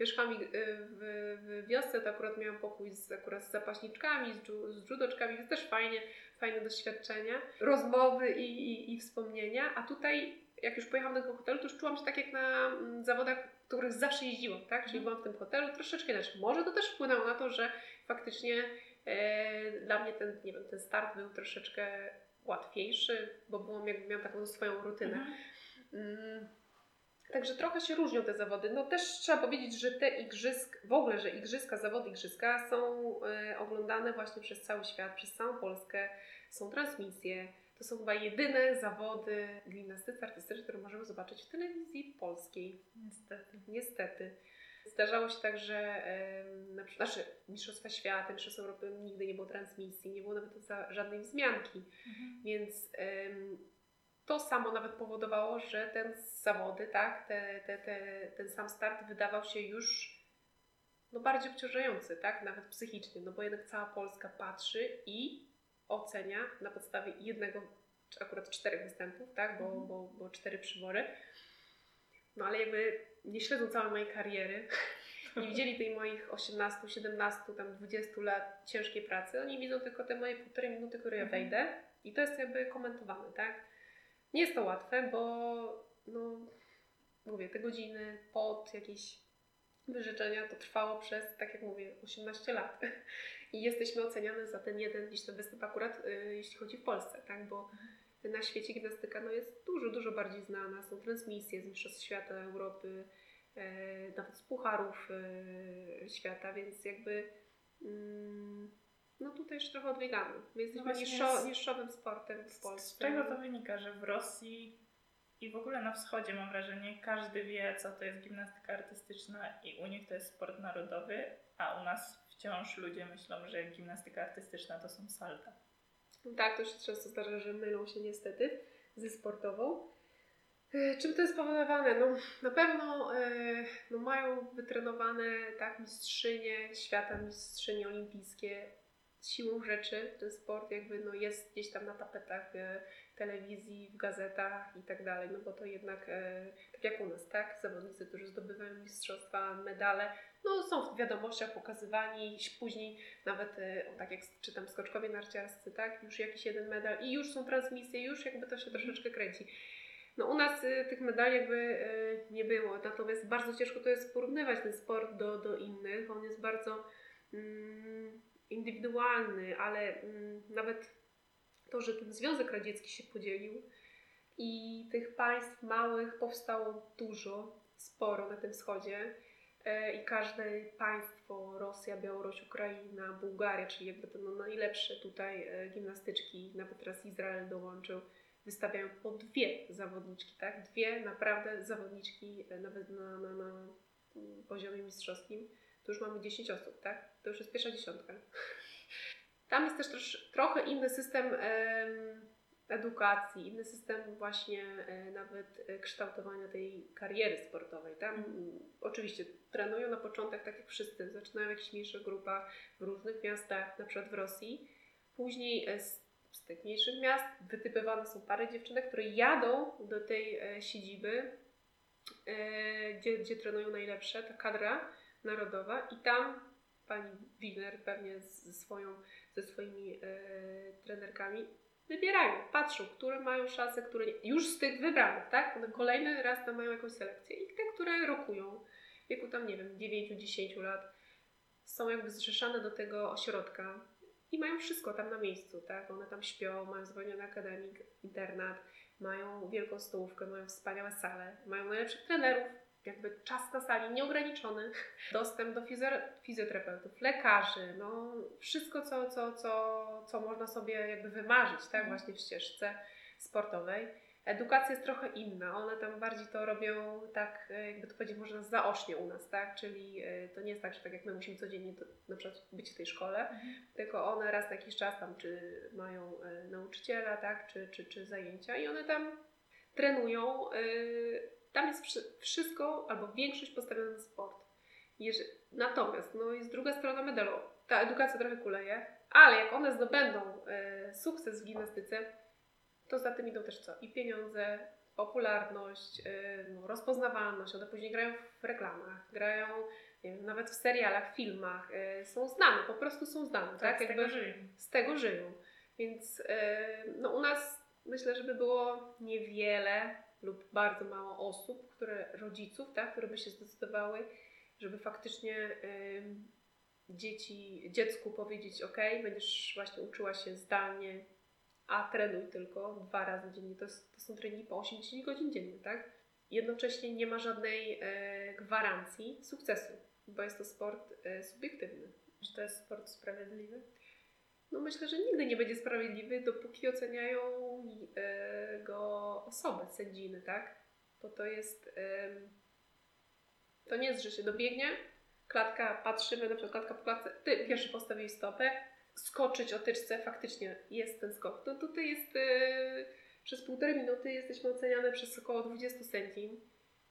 mieszkałam w, w wiosce, to akurat miałam pokój z, akurat z zapaśniczkami, z, dżu, z judoczkami, więc też fajnie, fajne doświadczenia, rozmowy i, i, i wspomnienia, a tutaj jak już pojechałam do tego hotelu, to już czułam się tak jak na mm, których zawsze jeździłam, tak? Czyli mhm. byłam w tym hotelu troszeczkę inaczej. Może to też wpłynęło na to, że faktycznie e, dla mnie ten, nie wiem, ten start był troszeczkę łatwiejszy, bo byłam, jakby miałam taką swoją rutynę. Mhm. Mm. Także trochę się różnią te zawody. No też trzeba powiedzieć, że te igrzyska, w ogóle, że igrzyska, zawody igrzyska są e, oglądane właśnie przez cały świat, przez całą Polskę. Są transmisje. To są chyba jedyne zawody gimnastyce artystycznej, które możemy zobaczyć w telewizji polskiej. Niestety. Niestety. Zdarzało się tak, że na przykład nasze Mistrzostwa Świata, Mistrzostwa Europy nigdy nie było transmisji, nie było nawet żadnej wzmianki. Mhm. Więc to samo nawet powodowało, że ten zawody, tak, te, te, te, ten sam start wydawał się już no, bardziej obciążający, tak, nawet psychicznie, no bo jednak cała Polska patrzy i ocenia na podstawie jednego, czy akurat czterech występów, tak, bo, mhm. bo, bo cztery przybory. No ale jakby nie śledzą całej mojej kariery, nie widzieli tej moich 18, 17, tam 20 lat ciężkiej pracy, oni widzą tylko te moje półtorej minuty, które ja mhm. wejdę i to jest jakby komentowane, tak. Nie jest to łatwe, bo no, mówię, te godziny pod jakieś wyrzeczenia to trwało przez, tak jak mówię, 18 lat i jesteśmy oceniane za ten jeden gdzieś tam występ akurat, y, jeśli chodzi w Polsce, tak, bo na świecie gimnastyka no, jest dużo, dużo bardziej znana, są transmisje z Mistrzostw Świata, Europy, e, nawet z Pucharów e, Świata, więc jakby mm, no tutaj już trochę odbiegamy. My jesteśmy no niższo, niższowym sportem w Polsce. Z czego to wynika, że w Rosji i w ogóle na wschodzie mam wrażenie, każdy wie, co to jest gimnastyka artystyczna i u nich to jest sport narodowy, a u nas wciąż ludzie myślą, że gimnastyka artystyczna to są salta. Tak, to się często zdarza, że mylą się niestety ze sportową. E, czym to jest spowodowane? No, na pewno e, no, mają wytrenowane tak mistrzynie świata, mistrzynie olimpijskie. Siłą rzeczy ten sport jakby no, jest gdzieś tam na tapetach e, telewizji, w gazetach i tak dalej, no bo to jednak tak jak u nas, tak? Zawodnicy, którzy zdobywają mistrzostwa, medale, no są w wiadomościach pokazywani, później nawet, o, tak jak czytam, skoczkowie narciarscy, tak? Już jakiś jeden medal i już są transmisje, już jakby to się troszeczkę kręci. No u nas y, tych medali jakby nie było, natomiast bardzo ciężko to jest porównywać ten sport do, do innych. On jest bardzo mm, indywidualny, ale mm, nawet to, że ten Związek Radziecki się podzielił i tych państw małych powstało dużo, sporo na tym wschodzie e, i każde państwo, Rosja, Białoruś, Ukraina, Bułgaria, czyli jakby to no najlepsze tutaj e, gimnastyczki, nawet teraz Izrael dołączył, wystawiają po dwie zawodniczki, tak? Dwie naprawdę zawodniczki e, nawet na, na, na poziomie mistrzowskim. To już mamy 10 osób, tak? To już jest pierwsza dziesiątka. Tam jest też trochę inny system edukacji, inny system właśnie e, nawet e, kształtowania tej kariery sportowej. Tam mm. oczywiście trenują na początek tak jak wszyscy, zaczynają w jakichś mniejszych grupach w różnych miastach, na przykład w Rosji. Później z tych mniejszych miast wytypowane są pary dziewczynek, które jadą do tej e, siedziby, e, gdzie, gdzie trenują najlepsze, ta kadra narodowa i tam pani Wiener pewnie ze, swoją, ze swoimi e, trenerkami wybierają, patrzą, które mają szanse, które nie. Już z tych wybranych, tak? One kolejny raz tam mają jakąś selekcję i te, które rokują w wieku tam, nie wiem, 9-10 lat są jakby zrzeszane do tego ośrodka i mają wszystko tam na miejscu, tak? One tam śpią, mają zwolniony akademik, internat, mają wielką stołówkę, mają wspaniałe sale, mają najlepszych trenerów, jakby czas na sali nieograniczony, dostęp do fizjoterapeutów, lekarzy, no wszystko, co, co, co, co można sobie jakby wymarzyć, tak? Mhm. Właśnie w ścieżce sportowej. Edukacja jest trochę inna. One tam bardziej to robią tak, e, jakby to powiedzieć, można zaocznie u nas, tak? Czyli e, to nie jest tak, że tak jak my musimy codziennie to, na przykład być w tej szkole, mhm. tylko one raz na jakiś czas tam czy mają e, nauczyciela, tak? Czy, czy, czy zajęcia i one tam trenują. Tam jest wszystko albo większość postawiona na sport. Jeżeli, natomiast no, jest druga strona medalu. Ta edukacja trochę kuleje, ale jak one zdobędą sukces w gimnastyce, to za tym idą też co? I pieniądze, popularność, yy, rozpoznawalność. One później grają w reklamach, grają wiem, nawet w serialach, filmach. Yy, są znane, po prostu są znane. Tak, tak? z tego żyją. Z tego żyją. Więc no, u nas myślę, żeby było niewiele lub bardzo mało osób, które, rodziców, tak, które by się zdecydowały, żeby faktycznie dzieci, dziecku powiedzieć, ok, będziesz właśnie uczyła się zdalnie, a trenuj tylko dwa razy dziennie. To, jest, to są treningi po 8-10 godzin dziennie, tak? Jednocześnie nie ma żadnej e, gwarancji sukcesu, bo jest to sport e, subiektywny. Czy to jest sport sprawiedliwy? No myślę, że nigdy nie będzie sprawiedliwy, dopóki oceniają e, go osoby, sędziny, tak? Bo to jest... E, to nie jest, że się dobiegnie, klatka, patrzymy, na przykład klatka po klatce, ty pierwszy postawiłeś stopę, skoczyć o tyczce, faktycznie jest ten skok. To tutaj jest yy, przez półtorej minuty jesteśmy oceniane przez około 20 sędzi.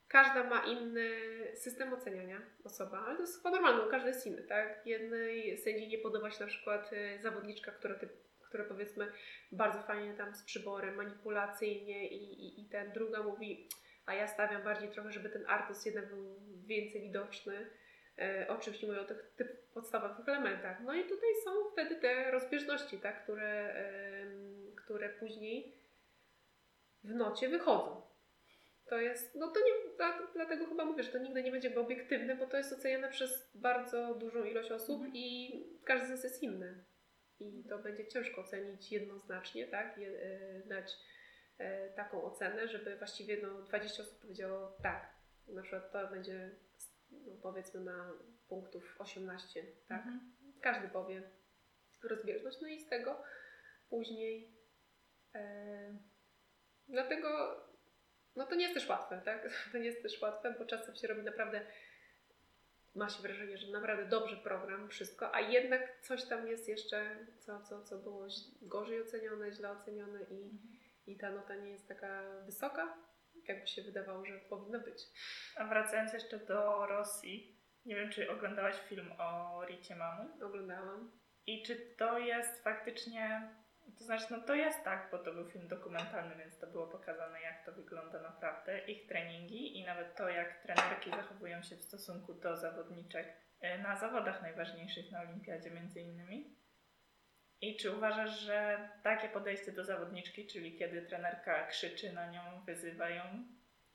Każda ma inny system oceniania osoba, ale to jest chyba normalne, każdy jest inny, tak? Jednej sędzi nie podoba się na przykład y, zawodniczka, która, ty, która powiedzmy bardzo fajnie tam z przyborem, manipulacyjnie i, i, i ten druga mówi, a ja stawiam bardziej trochę, żeby ten artyst jednak był więcej widoczny e, o czymś mówią o tych typ podstawowych elementach. No i tutaj są wtedy te rozbieżności, tak, które, e, które później w nocie wychodzą. To jest, no to nie, dlatego chyba mówię, że to nigdy nie będzie obiektywne, bo to jest oceniane przez bardzo dużą ilość osób mhm. i każdy z nas jest inny. I to będzie ciężko ocenić jednoznacznie, tak, Je, e, dać e, taką ocenę, żeby właściwie no, 20 osób powiedziało tak. Na przykład to będzie no, powiedzmy na punktów 18, tak? Mhm. Każdy powie rozbieżność, no i z tego później e, dlatego no to nie jest też łatwe, tak? To nie jest też łatwe, bo czasem się robi naprawdę ma się wrażenie, że naprawdę dobrze program, wszystko, a jednak coś tam jest jeszcze, co, co, co było gorzej ocenione, źle ocenione i, mhm. i ta nota nie jest taka wysoka, jakby się wydawało, że powinno być. A wracając jeszcze do Rosji, nie wiem, czy oglądałaś film o Ricie Mamu? Oglądałam. I czy to jest faktycznie, to znaczy, no to jest tak, bo to był film dokumentalny, więc to było pokazane, jak to wygląda naprawdę, ich treningi i nawet to, jak trenerki zachowują się w stosunku do zawodniczek e, na zawodach najważniejszych na Olimpiadzie między innymi. I czy uważasz, że takie podejście do zawodniczki, czyli kiedy trenerka krzyczy na nią, wyzywa ją,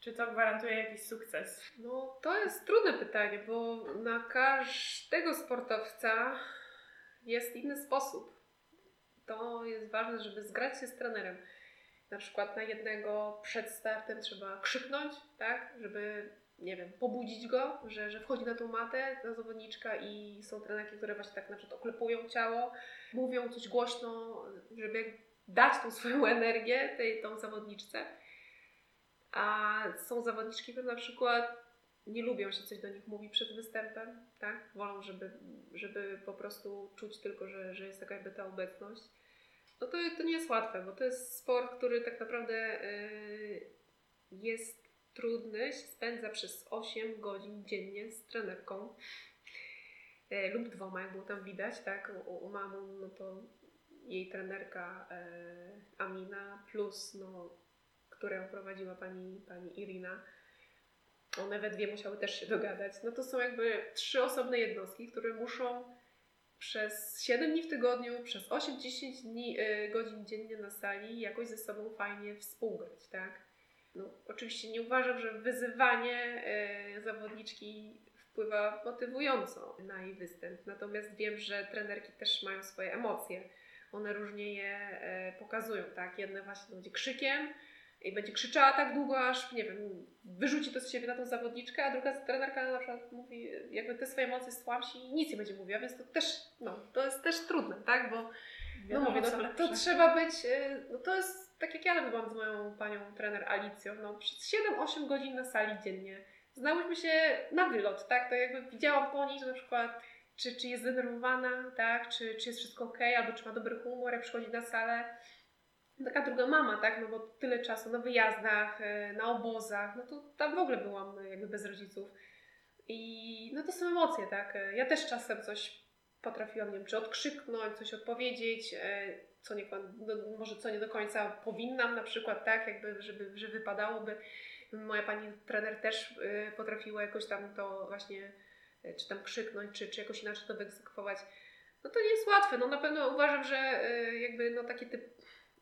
czy to gwarantuje jakiś sukces? No, to jest trudne pytanie, bo na każdego sportowca jest inny sposób. To jest ważne, żeby zgrać się z trenerem. Na przykład na jednego przed startem trzeba krzyknąć, tak, żeby nie wiem, pobudzić go, że, że wchodzi na tą matę, ta zawodniczka i są trenerki, które właśnie tak na przykład oklepują ciało, mówią coś głośno, żeby dać tą swoją energię tej tą zawodniczce. A są zawodniczki, które na przykład nie lubią się coś do nich mówi przed występem, tak? Wolą, żeby, żeby po prostu czuć tylko, że, że jest taka jakby ta obecność. No to, to nie jest łatwe, bo to jest sport, który tak naprawdę yy, jest trudny, spędza przez 8 godzin dziennie z trenerką yy, lub dwoma, jak było tam widać, tak? U, u mamu, no to jej trenerka yy, Amina plus, no, którą prowadziła pani, pani Irina one we dwie musiały też się dogadać. No to są jakby trzy osobne jednostki, które muszą przez 7 dni w tygodniu, przez 8-10 dni, y, godzin dziennie na sali jakoś ze sobą fajnie współgrać, tak? No, oczywiście nie uważam, że wyzywanie y, zawodniczki wpływa motywująco na jej występ. Natomiast wiem, że trenerki też mają swoje emocje. One różnie je y, pokazują, tak? Jedne właśnie będzie krzykiem, i będzie krzyczała tak długo, aż nie wiem, wyrzuci to z siebie na tą zawodniczkę, a druga trenerka na przykład mówi, jakby te swoje emocje stłamsi i nic nie będzie mówiła, więc to też, no, to jest też trudne, tak, bo no mówię, no, to trzeba być, y, no to jest tak jak ja byłam z moją panią trener Alicją, no przez 7-8 godzin na sali dziennie. Znałyśmy się na wylot, tak, to jakby widziałam po niej, że na przykład czy, czy jest zdenerwowana, tak, czy, czy jest wszystko ok, albo czy ma dobry humor, jak przychodzi na salę taka druga mama, tak, no bo tyle czasu na wyjazdach, e, na obozach, no to tam w ogóle byłam e, jakby bez rodziców. I no to są emocje, tak. E, ja też czasem coś potrafiłam, nie wiem, czy odkrzyknąć, coś odpowiedzieć, co nie, no, może co nie do końca powinnam na przykład, tak, jakby, żeby, że wypadałoby. Moja pani trener też potrafiła jakoś tam to właśnie, czy tam krzyknąć, czy, czy jakoś inaczej to wyegzekwować. No to nie jest łatwe. No na pewno uważam, że jakby no taki typ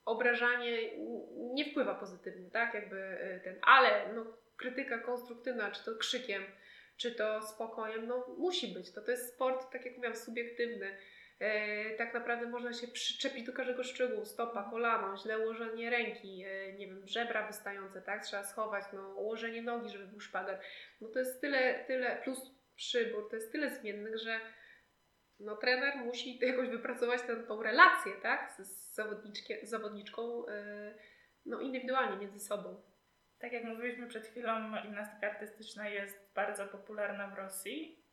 obrażanie nie wpływa pozytywnie, tak? Jakby y, ten, ale no, krytyka konstruktywna, czy to krzykiem, czy to spokojem, no musi być. To, to jest sport, tak jak mówiłam, subiektywny. E, tak naprawdę można się przyczepić do każdego szczegółu. Stopa, kolano, źle ułożenie ręki, e, nie wiem, żebra wystające, tak? Trzeba schować, no, ułożenie nogi, żeby był szpagat. No to jest tyle, tyle, plus przybór, to jest tyle zmiennych, że no, trener musi jakoś wypracować tę, tą relację tak, z, z zawodniczką yy, no, indywidualnie między sobą. Tak jak mówiliśmy przed chwilą, gimnastyka artystyczna jest bardzo popularna w Rosji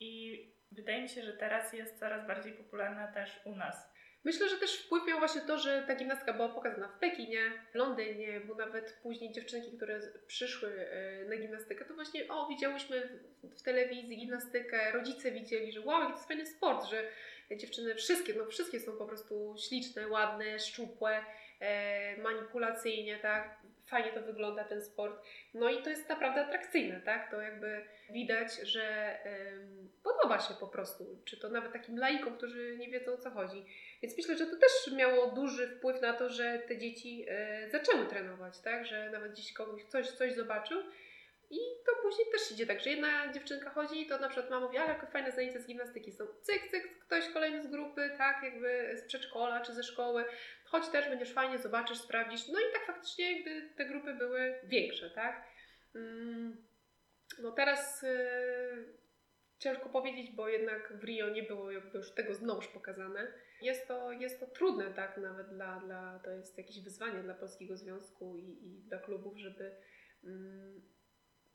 i wydaje mi się, że teraz jest coraz bardziej popularna też u nas. Myślę, że też wpływ miał właśnie to, że ta gimnastka była pokazana w Pekinie, w Londynie, bo nawet później dziewczynki, które przyszły e, na gimnastykę, to właśnie o, widziałyśmy w telewizji gimnastykę, rodzice widzieli, że wow, to jest fajny sport, że dziewczyny wszystkie, no wszystkie są po prostu śliczne, ładne, szczupłe, e, manipulacyjnie, tak, fajnie to wygląda ten sport. No i to jest naprawdę atrakcyjne, tak? To jakby widać, że podoba się po prostu, czy to nawet takim laikom, którzy nie wiedzą o co chodzi. Więc myślę, że to też miało duży wpływ na to, że te dzieci e, zaczęły trenować, tak? Że nawet gdzieś kogoś coś, coś zobaczył. I to później też idzie tak, że jedna dziewczynka chodzi, to na przykład mama mówi, ale jakie fajne zajęcia z gimnastyki są. Cyk, cyk, ktoś kolejny z grupy, tak, jakby z przedszkola czy ze szkoły. Chodź też, będziesz fajnie, zobaczysz, sprawdzisz. No i tak faktycznie jakby te grupy były większe, tak. Mm, no teraz yy, ciężko powiedzieć, bo jednak w Rio nie było jakby już tego znowuż pokazane. Jest to, jest to trudne, tak, nawet dla, dla, to jest jakieś wyzwanie dla Polskiego Związku i, i dla klubów, żeby mm,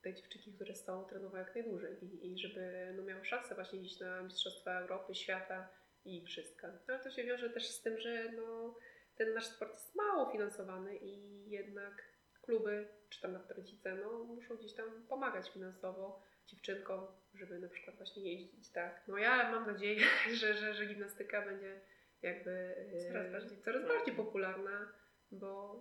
te dziewczynki, które są, trenowały jak najdłużej i, i żeby no, miały szansę właśnie iść na Mistrzostwa Europy, Świata i Igrzyska. No, ale to się wiąże też z tym, że no, ten nasz sport jest mało finansowany i jednak kluby, czy tam nawet rodzice, no muszą gdzieś tam pomagać finansowo dziewczynkom, żeby na przykład właśnie jeździć, tak. No ja mam nadzieję, że, że, że gimnastyka będzie jakby e, Coraz bardziej coraz bardziej popularna, bo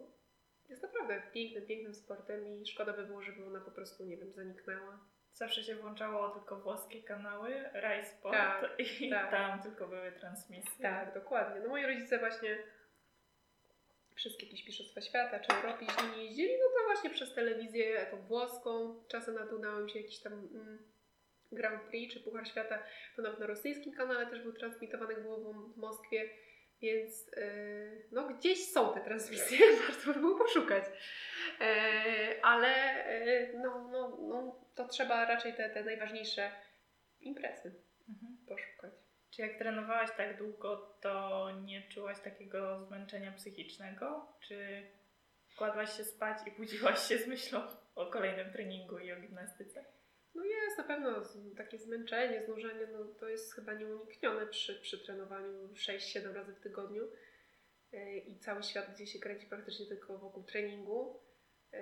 jest naprawdę pięknym, pięknym sportem i szkoda by było, żeby ona po prostu, nie wiem, zaniknęła. Zawsze się włączało tylko włoskie kanały, Rai Sport Tak, i tak. tam tylko były transmisje. Tak, dokładnie. No moi rodzice właśnie wszystkie jakieś mistrzostwa świata czy Europy, jeśli nie jeździli, no to właśnie przez telewizję tą włoską, czasem nawet udało mi się jakiś tam mm, Grand Prix czy Puchar Świata, to nawet na rosyjskim kanale też był transmitowany głową w Moskwie, więc yy, no gdzieś są te transmisje, warto by było poszukać. E, ale e, no, no, no, to trzeba raczej te, te najważniejsze imprezy Mhm. poszukać. Czy jak trenowałaś tak długo, to nie czułaś takiego zmęczenia psychicznego? Czy kładłaś się spać i budziłaś się z myślą o kolejnym treningu i o gimnastyce? No jest na pewno takie zmęczenie, znużenie, no to jest chyba nieuniknione przy, przy trenowaniu 6-7 razy w tygodniu Yy, i cały świat gdzie się kręci praktycznie tylko wokół treningu. Yy,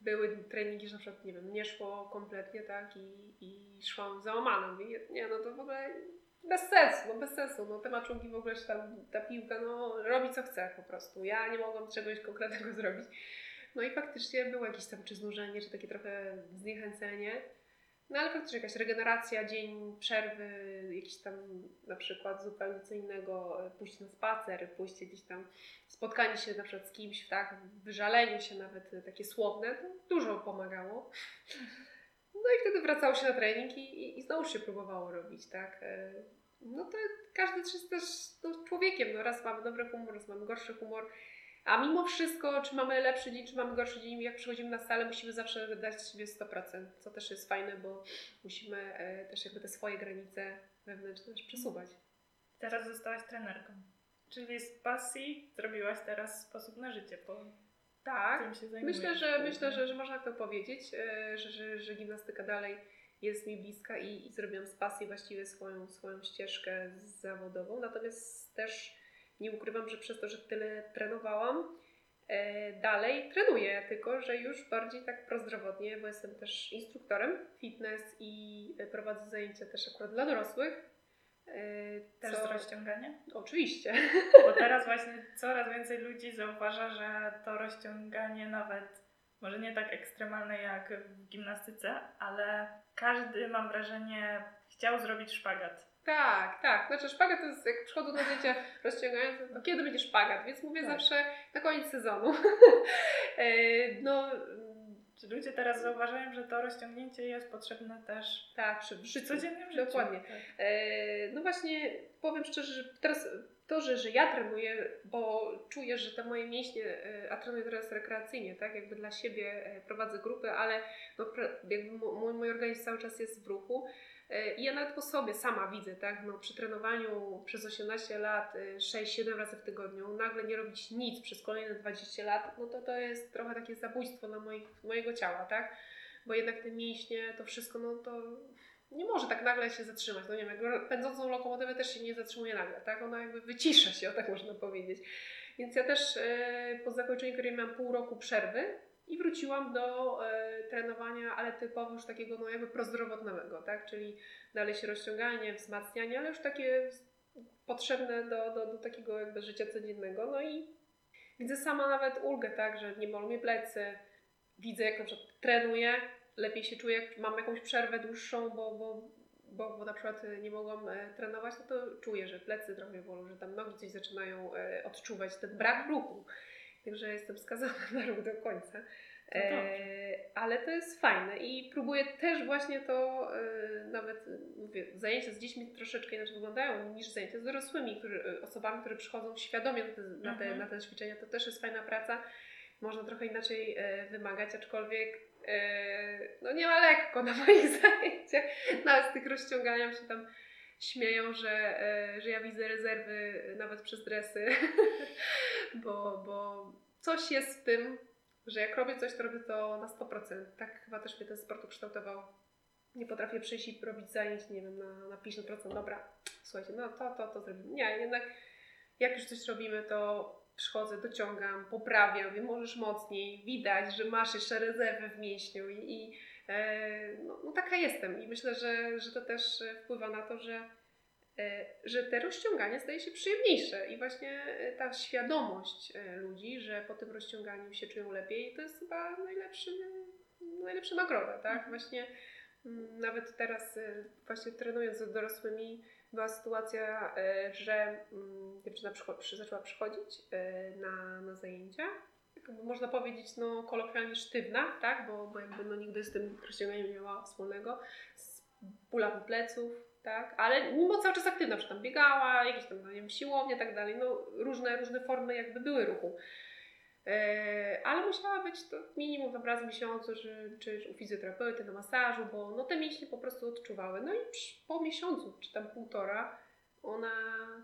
Były treningi, że na przykład, nie wiem, nie szło kompletnie, tak, i, i szłam załamana. Mówię, nie, no to w ogóle bez sensu, no bez sensu, no te maczugi w ogóle, czy tam ta piłka, no robi co chce po prostu. Ja nie mogłam czegoś konkretnego zrobić. No i faktycznie było jakieś tam czy znużenie, czy takie trochę zniechęcenie. No ale faktycznie jakaś regeneracja, dzień przerwy, jakiś tam na przykład zupełnie co innego, e, pójście na spacer, pójście gdzieś tam, spotkanie się na przykład z kimś, tak, wyżalenie się nawet e, takie słowne, to dużo pomagało. No i wtedy wracało się na trening i, i, i znowu się próbowało robić, tak. E, No to każdy jest też no, człowiekiem, no raz mamy dobry humor, raz mamy gorszy humor, a mimo wszystko, czy mamy lepszy dzień, czy mamy gorszy dzień, jak przychodzimy na salę, musimy zawsze dać z siebie 100%, co też jest fajne, bo musimy e, też jakby te swoje granice wewnętrzne też przesuwać. Teraz zostałaś trenerką. Czyli z pasji zrobiłaś teraz sposób na życie, bo Tak, tym się zajmujesz. myślę, że, myślę że, że można to powiedzieć, e, że, że, że gimnastyka dalej jest mi bliska i, i zrobiłam z pasji właściwie swoją, swoją ścieżkę zawodową, natomiast też nie ukrywam, że przez to, że tyle trenowałam, e, dalej trenuję, tylko że już bardziej tak prozdrowotnie, bo jestem też instruktorem fitness i prowadzę zajęcia też akurat dla dorosłych. Też co- z rozciągania? Oczywiście. Bo teraz właśnie coraz więcej ludzi zauważa, że to rozciąganie nawet, może nie tak ekstremalne jak w gimnastyce, ale każdy, mam wrażenie, chciał zrobić szpagat. Tak, tak. Znaczy szpagat to jest, jak przychodzą na zdjęcia rozciągające, to kiedy będzie szpagat? Więc mówię Tak. zawsze na koniec sezonu. E, no Czy ludzie teraz zauważają, że to rozciągnięcie jest potrzebne też tak, przy, przy codziennym życiu? Dokładnie. Tak. E, no właśnie, powiem szczerze, że teraz to, że, że ja trenuję, bo czuję, że te moje mięśnie, e, a trenuję teraz rekreacyjnie, tak, jakby dla siebie prowadzę grupy, ale no, jakby mój, mój organizm cały czas jest w ruchu. E, I ja nawet po sobie sama widzę, tak, no, przy trenowaniu przez 18 lat, e, 6-7 razy w tygodniu, nagle nie robić nic przez kolejne 20 lat, no to to jest trochę takie zabójstwo dla moich, mojego ciała, tak? Bo jednak te mięśnie, to wszystko, no to nie może tak nagle się zatrzymać. No nie wiem, jak pędzącą lokomotywę też się nie zatrzymuje nagle, tak? Ona jakby wycisza się, o tak można powiedzieć. Więc ja też e, po zakończeniu kariery miałam pół roku przerwy i wróciłam do e, trenowania, ale typowo już takiego no jakby prozdrowotnego, tak? Czyli dalej się rozciąganie, wzmacnianie, ale już takie potrzebne do, do, do takiego jakby życia codziennego. No i widzę sama nawet ulgę, tak? Że nie bolą mnie plecy. Widzę, jak na przykład trenuję, lepiej się czuję, jak mam jakąś przerwę dłuższą, bo, bo, bo, bo na przykład nie mogłam e, trenować, no to czuję, że plecy trochę bolą, że tam nogi coś zaczynają e, odczuwać, ten brak ruchu. Także jestem skazana na ruch do końca. To E, ale to jest fajne i próbuję też właśnie to e, nawet, e, mówię, zajęcia z dziećmi troszeczkę inaczej wyglądają niż zajęcia z dorosłymi, osobami, które przychodzą świadomie na te, na, te, Mhm. na te ćwiczenia. To też jest fajna praca. Można trochę inaczej wymagać, aczkolwiek no nie ma lekko na moich zajęciach. Nawet z tych rozciągania się tam śmieją, że, e, że ja widzę rezerwy nawet przez dresy, bo, bo coś jest w tym, że jak robię coś, to robię to na 100%. Tak chyba też mnie ten sport ukształtował. Nie potrafię przyjść i robić zajęć, nie wiem, na, na 50%. Dobra, słuchajcie, no to, to, to zrobimy. Nie, jednak jak już coś robimy, to przychodzę, dociągam, poprawiam, wiem, możesz mocniej, widać, że masz jeszcze rezerwę w mięśniu i, i no, no, taka jestem i myślę, że, że to też wpływa na to, że, e, że te rozciągania staje się przyjemniejsze i właśnie e, ta świadomość e, ludzi, że po tym rozciąganiu się czują lepiej, to jest chyba najlepszy, najlepsza nagroda, tak? Właśnie mm, nawet teraz e, właśnie trenując z dorosłymi była sytuacja, e, że mm, dziewczyna przycho- zaczęła przychodzić e, na, na zajęcia. Można powiedzieć, no kolokwialnie sztywna, tak? Bo, bo jakby no, nigdy z tym rozciąganiem nie miała wspólnego. Z bólami pleców, tak? Ale mimo cały czas aktywna, że tam biegała, jakieś tam, no nie wiem, siłownie i tak dalej. No różne, różne formy jakby były ruchu. E, ale musiała być to minimum tam raz w miesiącu, czy, czy u fizjoterapeuty na masażu, bo no te mięśnie po prostu odczuwały. No i po miesiącu, czy tam półtora, ona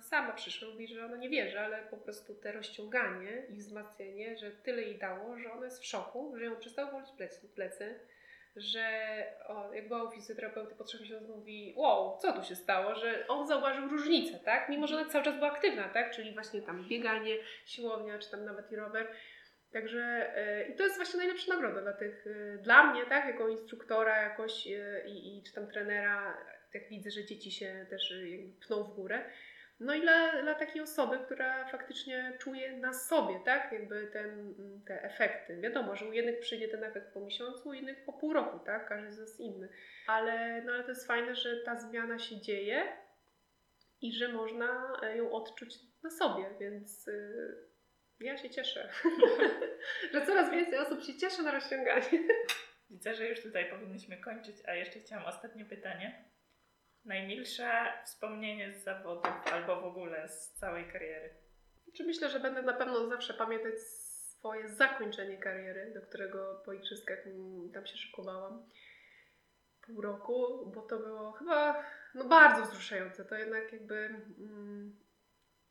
sama przyszła, mówi, że ona nie wierzy, ale po prostu te rozciąganie i wzmacnianie, że tyle jej dało, że ona jest w szoku, że ją przestało bolić plecy, plecy że o, jak była u fizjoterapeuty po trzech miesiącach mówi, wow, co tu się stało, że on zauważył różnicę, tak? Mimo, że ona cały czas była aktywna, tak? Czyli właśnie tam bieganie, siłownia, czy tam nawet i rower. Także yy, i to jest właśnie najlepsza nagroda dla tych, yy, dla mnie, tak? Jako instruktora jakoś yy, i, czy tam trenera, jak widzę, że dzieci się też pną w górę. No i dla, dla takiej osoby, która faktycznie czuje na sobie, tak, jakby ten, te efekty. Wiadomo, że u jednych przyjdzie ten efekt po miesiącu, u innych po pół roku, tak, każdy z nas inny. Ale, no, ale to jest fajne, że ta zmiana się dzieje i że można ją odczuć na sobie, więc yy, ja się cieszę, że coraz więcej osób się cieszy na rozciąganie. Widzę, że już tutaj powinniśmy kończyć, a jeszcze chciałam ostatnie pytanie. Najmilsze wspomnienie z zawodów albo w ogóle z całej kariery? Czy myślę, że będę na pewno zawsze pamiętać swoje zakończenie kariery, do którego po igrzyskach tam się szykowałam pół roku, bo to było chyba no, bardzo wzruszające. To jednak jakby mm,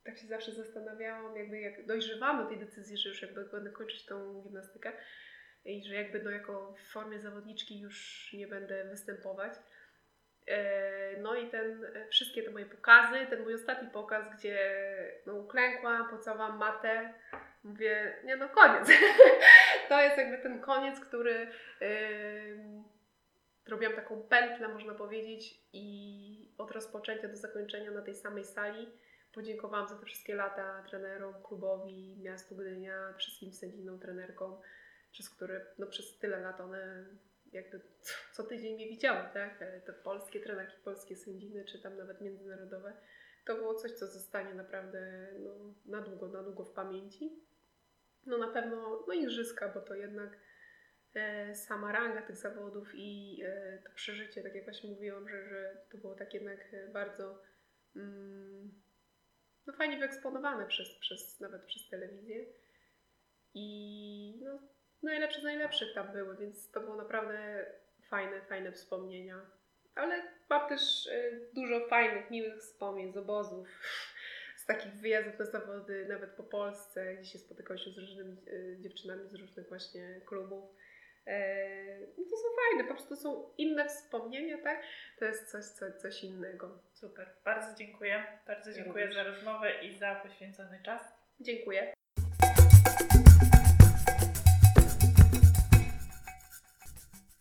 tak się zawsze zastanawiałam, jakby jak dojrzewamy tej decyzji, że już jakby będę kończyć tą gimnastykę i że jakby no jako w formie zawodniczki już nie będę występować. E, no i ten, wszystkie te moje pokazy, ten mój ostatni pokaz, gdzie no, uklękłam, pocałam matę, mówię, nie no koniec. to jest jakby ten koniec, który yy, robiłam taką pętlę, można powiedzieć i od rozpoczęcia do zakończenia na tej samej sali podziękowałam za te wszystkie lata trenerom, klubowi, miastu Gdynia, wszystkim sędzinom, trenerkom, przez które no, przez tyle lat one jakby co, tydzień mnie widziały, tak? E, te polskie trenerki, polskie sędziny, czy tam nawet międzynarodowe. To było coś, co zostanie naprawdę no, na długo, na długo w pamięci. No na pewno no igrzyska, bo to jednak e, sama ranga tych zawodów i e, to przeżycie, tak jak właśnie mówiłam, że, że to było tak jednak bardzo mm, no fajnie wyeksponowane przez, przez, nawet przez telewizję. I no, najlepsze z najlepszych tam były, więc to było naprawdę fajne, fajne wspomnienia. Ale mam też y, dużo fajnych, miłych wspomnień z obozów, z takich wyjazdów na zawody, nawet po Polsce, gdzie się spotykałam się z różnymi y, dziewczynami z różnych właśnie klubów. E, no to są fajne, po prostu są inne wspomnienia, tak? To jest coś, coś, coś innego. Super, bardzo dziękuję. Bardzo dziękuję za rozmowę i za poświęcony czas. Dziękuję.